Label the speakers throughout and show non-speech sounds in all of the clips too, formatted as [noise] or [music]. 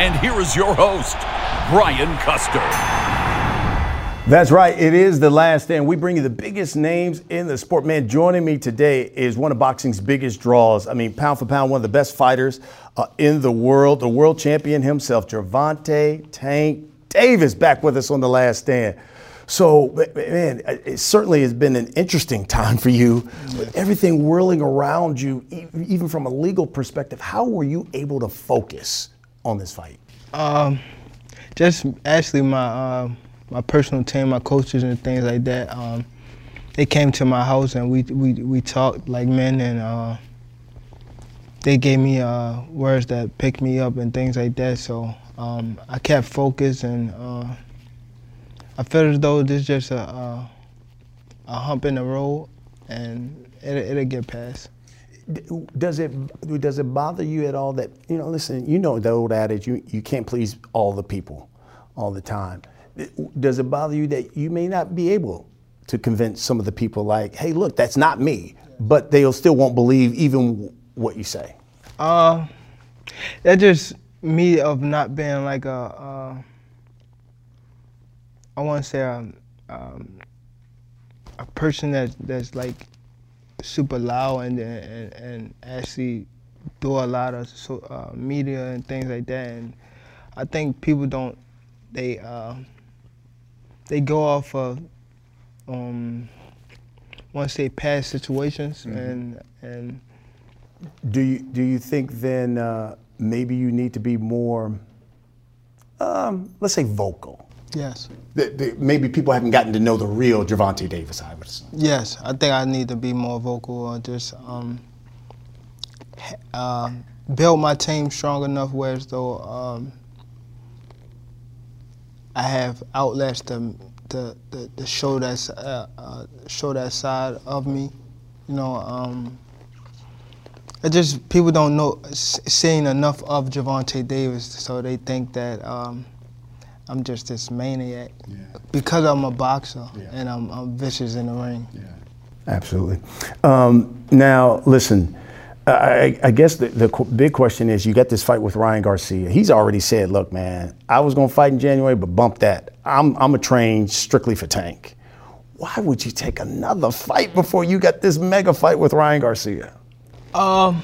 Speaker 1: And here is your host, Brian Custer.
Speaker 2: That's right. It is the last stand. We bring you the biggest names in the sport. Man, joining me today is one of boxing's biggest draws. I mean, pound for pound, one of the best fighters uh, in the world, the world champion himself, Gervonta Tank Davis, back with us on the last stand. So, man, it certainly has been an interesting time for you. With everything whirling around you, even from a legal perspective, how were you able to focus on this fight?
Speaker 3: Um, just actually my uh, my personal team, my coaches and things like that. Um, they came to my house and we we we talked like men and uh, they gave me uh, words that picked me up and things like that. So um, I kept focused and uh, I felt as though this is just a, a, a hump in the road and it, it'll get past
Speaker 2: does it does it bother you at all that you know listen you know the old adage you, you can't please all the people all the time. Does it bother you that you may not be able to convince some of the people like hey look that's not me but they'll still won't believe even what you say?
Speaker 3: Uh that just me of not being like a uh, I want to say a, um, um, a person that that's like super loud and and, and actually do a lot of so, uh, media and things like that. And I think people don't they uh, they go off of um, once they pass situations mm-hmm. and and.
Speaker 2: Do you do you think then uh, maybe you need to be more, um, let's say, vocal?
Speaker 3: Yes.
Speaker 2: The, the, maybe people haven't gotten to know the real Gervonta Davis, I would.
Speaker 3: Yes, I think I need to be more vocal or just um, uh, build my team strong enough where as though um, I have outlets to, to, to, to show that uh, uh, show that side of me. You know, um, it just people don't know seeing enough of Gervonta Davis, so they think that um, I'm just this maniac yeah. because I'm a boxer yeah. and I'm, I'm, vicious in the ring.
Speaker 2: Yeah. Absolutely. Um, now, listen. I, I, guess the, the big question is you got this fight with Ryan Garcia. He's already said, look, man, I was going to fight in January, but bump that. I'm, I'm a train strictly for Tank. Why would you take another fight before you got this mega fight with Ryan Garcia?
Speaker 3: Um,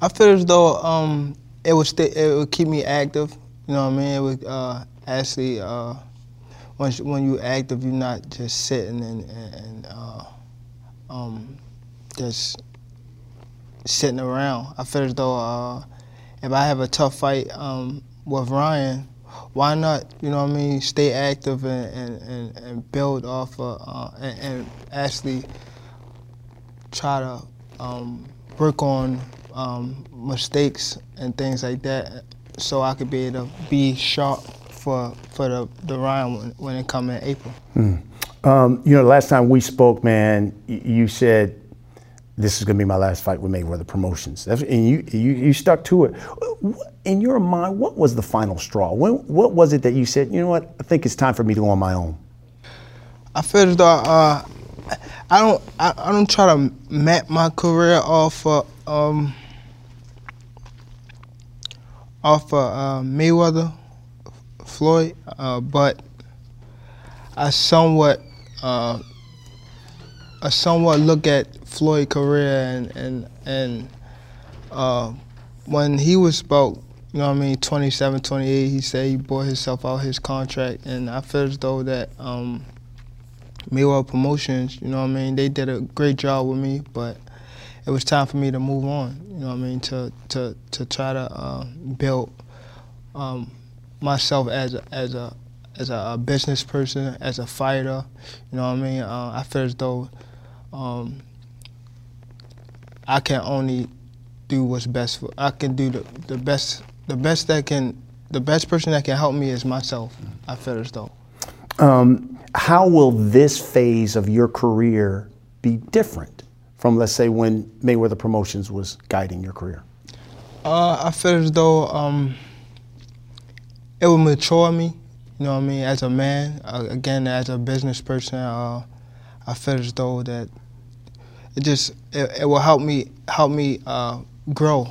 Speaker 3: I feel as though um, it would stay, it would keep me active. You know what I mean? It would uh, actually, uh, when, when you active, you're not just sitting and, and uh, um, just sitting around. I feel as though uh, if I have a tough fight um, with Ryan, why not, you know what I mean, stay active and, and, and, and build off of, uh, and, and, actually try to um, work on um, mistakes and things like that so I could be able to be sharp for for the, the Ryan when, when it come in April.
Speaker 2: Hmm. Um, you know, last time we spoke, man, you said this is going to be my last fight with Mayweather Promotions, That's, and you, you you stuck to it. In your mind, what was the final straw? When, what was it that you said, you know what, I think it's time for me to go on my own?
Speaker 3: I feel as though uh, I don't I, I, don't try to map my career off uh, um, off uh, Mayweather Floyd, uh, but I somewhat uh, I somewhat look at Floyd's career and and and uh, when he was about You know what I mean? 27, 28. He said he bought himself out his contract, and I feel as though that um, Mayweather Promotions, you know what I mean? They did a great job with me, but it was time for me to move on. You know what I mean? To to to try to uh, build um, myself as a, as a as a, business person, as a fighter. You know what I mean? Uh, I feel as though um, I can only do what's best for. I can do the, the best. The best that can. The best person that can help me is myself. I feel as though.
Speaker 2: Um, how will this phase of your career be different from, let's say, when Mayweather Promotions was guiding your career?
Speaker 3: Uh, I feel as though um, it will mature me. You know what I mean? As a man, uh, again, as a business person, uh, I feel as though that it just it, it will help me help me uh, grow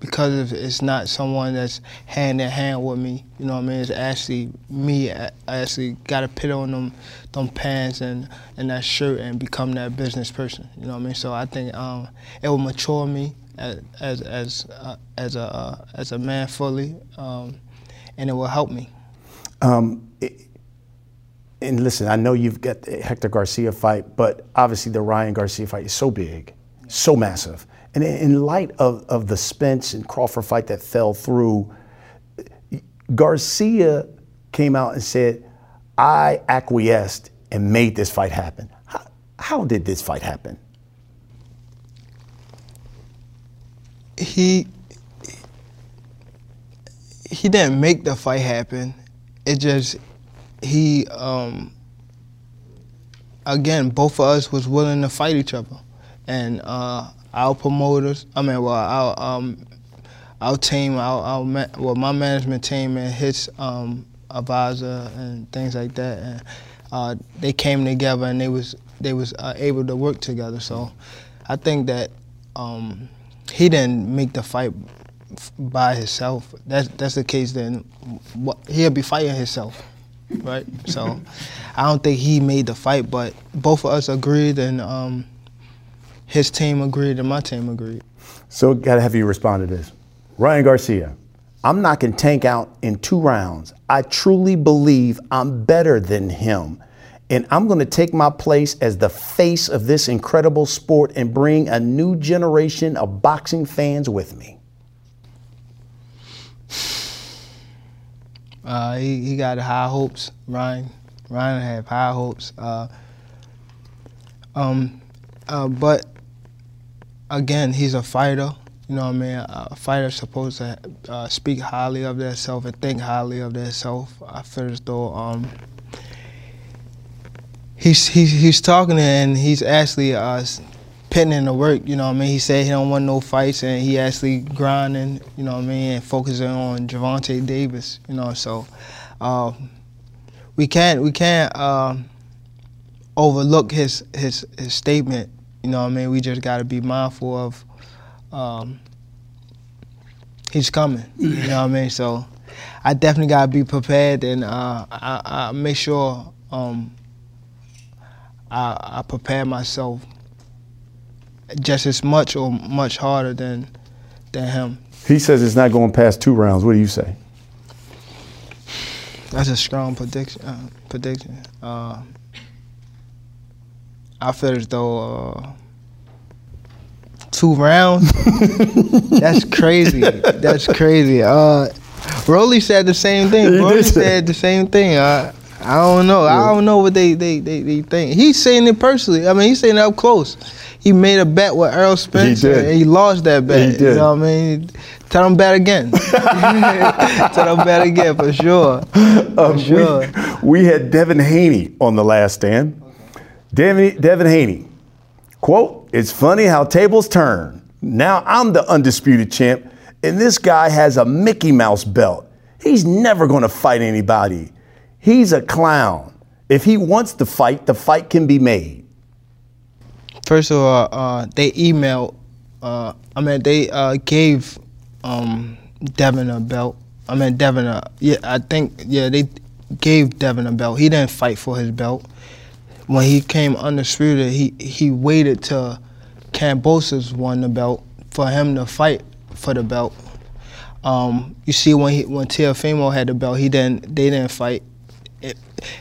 Speaker 3: because it's not someone that's hand in hand with me. You know what I mean? It's actually me. I actually got to put on them, them pants and, and that shirt and become that business person. You know what I mean? So I think um, it will mature me as as as, uh, as a uh, as a man fully, um, and it will help me.
Speaker 2: Um, it, and listen, I know you've got the Hector Garcia fight, but obviously the Ryan Garcia fight is so big, so massive. And in light of, of the Spence and Crawford fight that fell through, Garcia came out and said, I acquiesced and made this fight happen. How, how did this fight happen?
Speaker 3: He he didn't make the fight happen. It just he um, again both of us was willing to fight each other, and uh, our promoters, I mean, well, our um, our team, our, our well, my management team and his um, advisor and things like that, and uh, they came together and they was they was uh, able to work together. So I think that um, he didn't make the fight by himself. That's that's the case. Then what, he'll be fighting himself, right? so I don't think he made the fight, but both of us agreed and. Um, his team agreed and my team agreed.
Speaker 2: So, got to have you respond to this. Ryan Garcia, I'm knocking Tank out in two rounds. I truly believe I'm better than him. And I'm going to take my place as the face of this incredible sport and bring a new generation of boxing fans with me.
Speaker 3: Uh, he, he got high hopes, Ryan. Ryan had high hopes. Uh, um, uh, but again, he's a fighter. You know what I mean? A fighter's supposed to uh, speak highly of themselves and think highly of themselves. I feel as though um, he's, he's he's talking and he's actually uh, putting in the work. You know what I mean? He said he don't want no fights and he actually grinding. You know what I mean? And focusing on Gervonta Davis. You know, so uh, we can't we can't uh, overlook his his his statement you know what I mean? We just got to be mindful of um, he's coming. You know what I mean? So I definitely got to be prepared and uh, I, I, make sure um, I, I prepare myself just as much or much harder than than him.
Speaker 2: He says it's not going past two rounds. What do you say?
Speaker 3: That's a strong prediction. Uh, prediction. Uh, I feel as though uh, two rounds. [laughs] That's crazy. That's crazy. Uh, Rolly said the same thing. He Rolly said the same thing. Uh, I don't know. Yeah. I don't know what they, they, they, they think. He's saying it personally. I mean, he's saying it up close. He made a bet with Earl Spencer, He did. And he lost that bet. He did. You know what I mean? Tell him bet again. [laughs] [laughs] Tell him bet again for sure. For um, sure.
Speaker 2: We, [laughs] we, had Devin Haney on the last stand. Devin, Devin Haney, quote, it's funny how tables turn. Now I'm the undisputed champ, and this guy has a Mickey Mouse belt. He's never going to fight anybody. He's a clown. If he wants to fight, the fight can be made.
Speaker 3: First of all, uh, they emailed, uh, I mean, they uh, gave um, Devin a belt. I mean, Devin, a, yeah, I think, yeah, they gave Devin a belt. He didn't fight for his belt when he came undisputed, he he waited till Kambosos won the belt for him to fight for the belt. Um, you see when he when Teofimo had the belt, he didn't they didn't fight. It,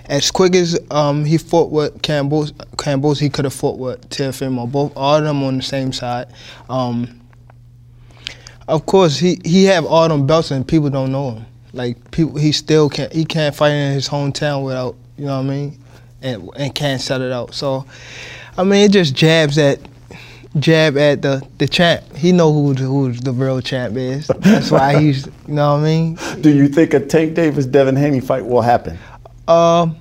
Speaker 3: as quick as um, he fought with Kambosos, Kambosos he could have fought with Teofimo. Both all of them on the same side. Um, of course, he he have all them belts and people don't know him. Like people, he still can't he can't fight in his hometown without you know what I mean, and and can't set it out. So, I mean, it just jabs at jab at the the champ. He know who who the real champ is. That's why he's you know what I mean. [laughs]
Speaker 2: Do you think a Tank Davis Devin Haney fight will happen?
Speaker 3: Um,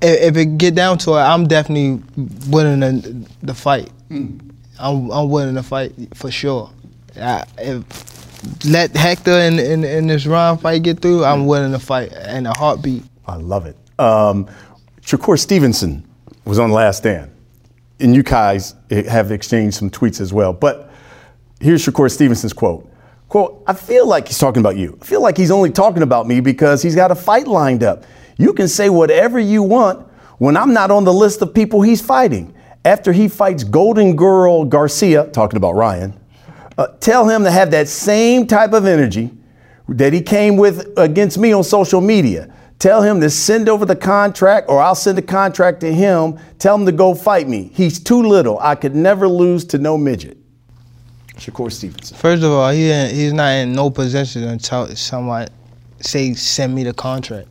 Speaker 3: if, if it get down to it, I'm definitely winning the, the fight.
Speaker 2: Hmm.
Speaker 3: I'm I'm winning the fight for sure. I, if let Hector and in, in, this round fight get through, I'm winning the fight in a heartbeat.
Speaker 2: I love it. Um, Shakur Stevenson was on Last Stand, and you guys have exchanged some tweets as well. But here's Shakur Stevenson's quote. Quote, I feel like he's talking about you. I feel like he's only talking about me because he's got a fight lined up. You can say whatever you want when I'm not on the list of people he's fighting. After he fights Golden Girl Garcia, talking about Ryan, uh, tell him to have that same type of energy that he came with against me on social media. Tell him to send over the contract, or I'll send a contract to him. Tell him to go fight me. He's too little. I could never lose to no midget. Shakur Stevenson.
Speaker 3: First of all, he he's not in no position tell someone say send me the contract.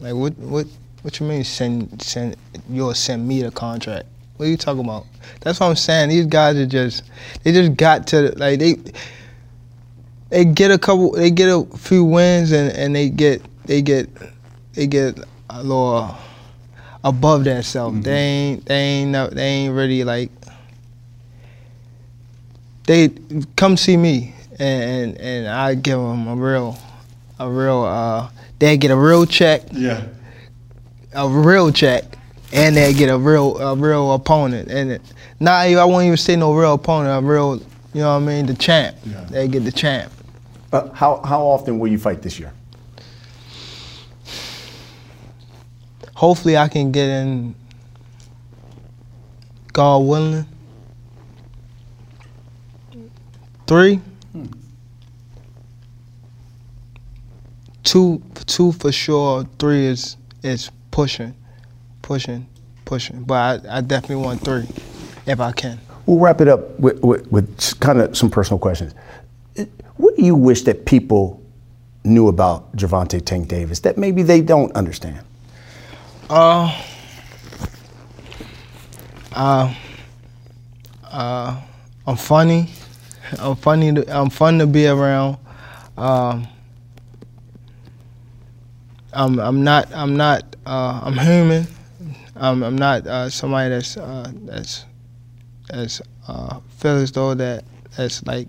Speaker 3: Like what what what you mean send send you'll send me the contract? What are you talking about? That's what I'm saying. These guys are just they just got to like they they get a couple they get a few wins and, and they get they get they get a little above that self. Mm-hmm. They ain't they ain't they ain't really like they come see me and and, and I give them a real a real uh they get a real check.
Speaker 2: Yeah.
Speaker 3: A real check and they get a real a real opponent. And it, not I won't even say no real opponent. A real, you know what I mean, the champ. Yeah. They get the champ.
Speaker 2: Uh, how how often will you fight this year?
Speaker 3: Hopefully, I can get in. God willing. Three. Two, two for sure. Three is is pushing pushing, pushing. But I, I definitely want three if I can.
Speaker 2: We'll wrap it up with, with, with kind of some personal questions. What do you wish that people knew about Gervonta Tank Davis that maybe they don't understand?
Speaker 3: Uh, uh, uh, I'm funny. I'm funny. To, I'm fun to be around. Um, I'm I'm not I'm not uh, I'm human. Um, I'm not uh, somebody that's uh, that's that's uh, feel as though that that's like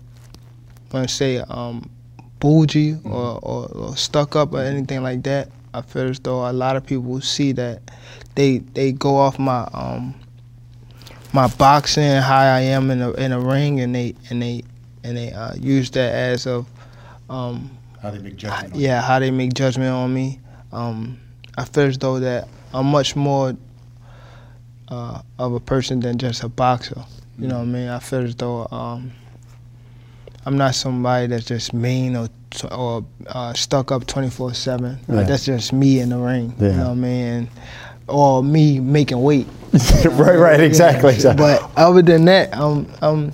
Speaker 3: when I say um, bougie mm-hmm. or, or, or, stuck up or anything like that. I feel as though a lot of people see that they they go off my um, my boxing and how I am in a in a ring and they and they and they uh, use that as of
Speaker 2: um, how they make judgment.
Speaker 3: Yeah, how they make judgment on me. Um, I feel as though that I'm much more uh, of a person than just a boxer. You know what I mean? I feel as though um, I'm not somebody that's just mean or or uh, stuck up 24 seven. Yeah. that's just me in the ring. Yeah. You know what I mean? or me making weight. [laughs]
Speaker 2: right, right, exactly, yeah.
Speaker 3: But other than that, I'm I'm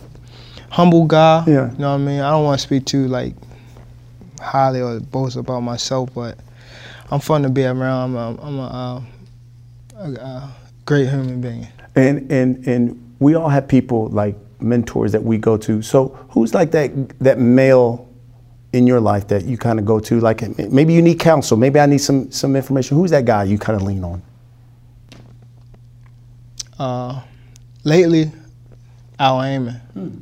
Speaker 3: humble guy. Yeah. You know what I mean? I don't want to speak too like highly or boast about myself, but I'm fun to be around. I'm a, I'm a, uh, a, a great human being.
Speaker 2: And and and we all have people like mentors that we go to. So who's like that that male in your life that you kind of go to? Like maybe you need counsel. Maybe I need some some information. Who's that guy you kind of lean on?
Speaker 3: Uh, lately, Al Haymon. Hmm.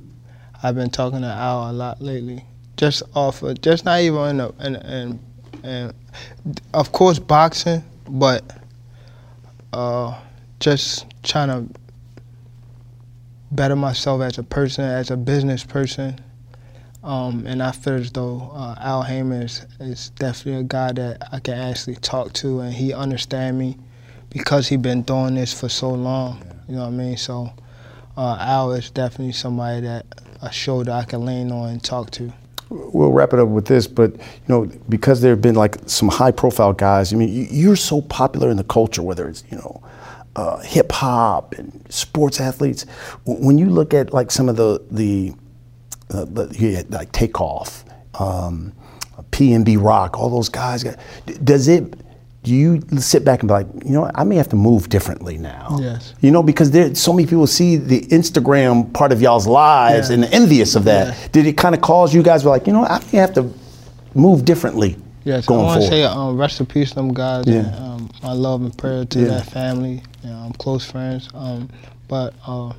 Speaker 3: I've been talking to Al a lot lately. Just off of, just not even in, a, in, in, in of course boxing, but uh, just trying to better myself as a person, as a business person. Um, and I feel as though uh, Al Haymon is, is, definitely a guy that I can actually talk to, and he understand me because he been doing this for so long. Yeah. You know what I mean? So uh, Al is definitely somebody that a shoulder I can lean on and talk to.
Speaker 2: We'll wrap it up with this, but you know, because there have been like some high-profile guys. I mean, you- you're so popular in the culture, whether it's you know, uh, hip hop and sports athletes. When you look at like some of the the, uh, the like Takeoff, um, PNB Rock, all those guys. Does it? Do you sit back and be like, you know, I may have to move differently now?
Speaker 3: Yes.
Speaker 2: You know, because there so many people see the Instagram part of y'all's lives
Speaker 3: Yeah.
Speaker 2: and envious of that.
Speaker 3: Yeah.
Speaker 2: Did it kind of cause you guys to be like, you know, I may have to move differently
Speaker 3: Yes,
Speaker 2: going
Speaker 3: I want to say um, rest in peace to them guys.
Speaker 2: Yeah.
Speaker 3: And, um, my love and prayer to
Speaker 2: Yeah.
Speaker 3: that family. You know, I'm close friends. Um, but uh,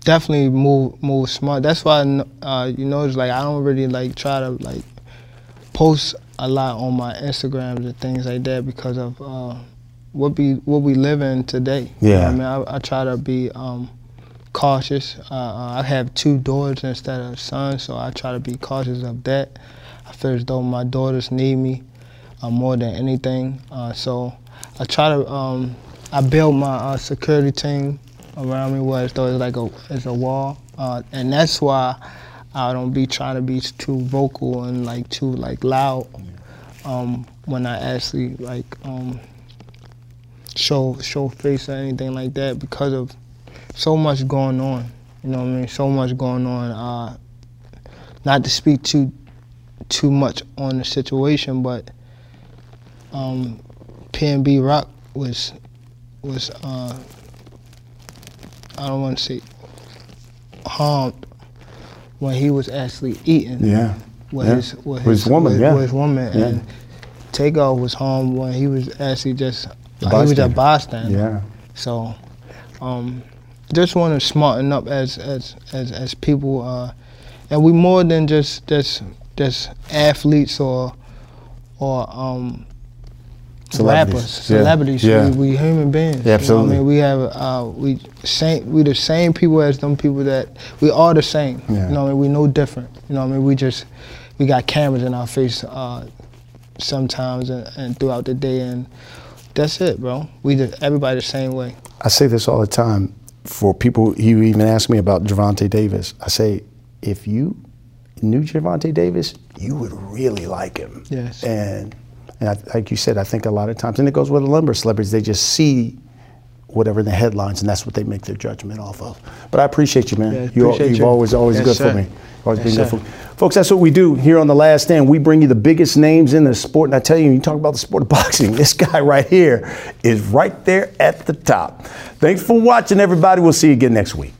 Speaker 3: definitely move move smart. That's why uh, you notice like I don't really like try to like post a lot on my Instagrams and things like that because of uh, what we what we live in today. You know
Speaker 2: Yeah.
Speaker 3: I mean, I, I try to be um, cautious. Uh, uh, I have two daughters instead of sons, so I try to be cautious of that. I feel as though my daughters need me uh, more than anything. Uh, so I try to um, I build my uh, security team around me where as though it's like a it's a wall, uh, and that's why I don't be trying to be too vocal and like too like loud um, when I actually like um, show show face or anything like that because of so much going on. You know what I mean? So much going on. Uh, not to speak too too much on the situation, but um, PNB Rock was was uh, I don't want to say harmed when he was actually eating
Speaker 2: yeah.
Speaker 3: with
Speaker 2: Yeah.
Speaker 3: his with his,
Speaker 2: his woman,
Speaker 3: with,
Speaker 2: yeah.
Speaker 3: with his woman,
Speaker 2: Yeah.
Speaker 3: and Takeoff was harmed when he was actually just
Speaker 2: A
Speaker 3: he was a
Speaker 2: bystander.
Speaker 3: bystander.
Speaker 2: Yeah.
Speaker 3: So, um, just want to smarten up as as as, as people, uh, and we more than just just just athletes or or um,
Speaker 2: Celebrities.
Speaker 3: rappers, celebrities.
Speaker 2: Yeah.
Speaker 3: We, we human beings.
Speaker 2: Yeah,
Speaker 3: You know
Speaker 2: absolutely.
Speaker 3: I mean, we have uh, we same we the same people as them people that we are the same.
Speaker 2: Yeah.
Speaker 3: You know what I mean? We no different. You know what I mean? We just we got cameras in our face uh, sometimes and, and throughout the day and that's it, bro. We just everybody the same way.
Speaker 2: I say this all the time for people. You even ask me about Gervonta Davis. I say, if you knew Gervonta Davis, you would really like him.
Speaker 3: Yes.
Speaker 2: And and I, like you said, I think a lot of times, and it goes with a number of celebrities. They just see whatever in the headlines, and that's what they make their judgment off of. But I appreciate you, man.
Speaker 3: Yeah,
Speaker 2: you,
Speaker 3: appreciate
Speaker 2: you've
Speaker 3: you.
Speaker 2: always always
Speaker 3: Yes,
Speaker 2: good
Speaker 3: sir.
Speaker 2: for me. Always
Speaker 3: Yes,
Speaker 2: been good
Speaker 3: sir.
Speaker 2: for me. Folks, that's what we do here on The Last Stand. We bring you the biggest names in the sport. And I tell you, you talk about the sport of [laughs] boxing, this guy right here is right there at the top. Thanks for watching, everybody. We'll see you again next week.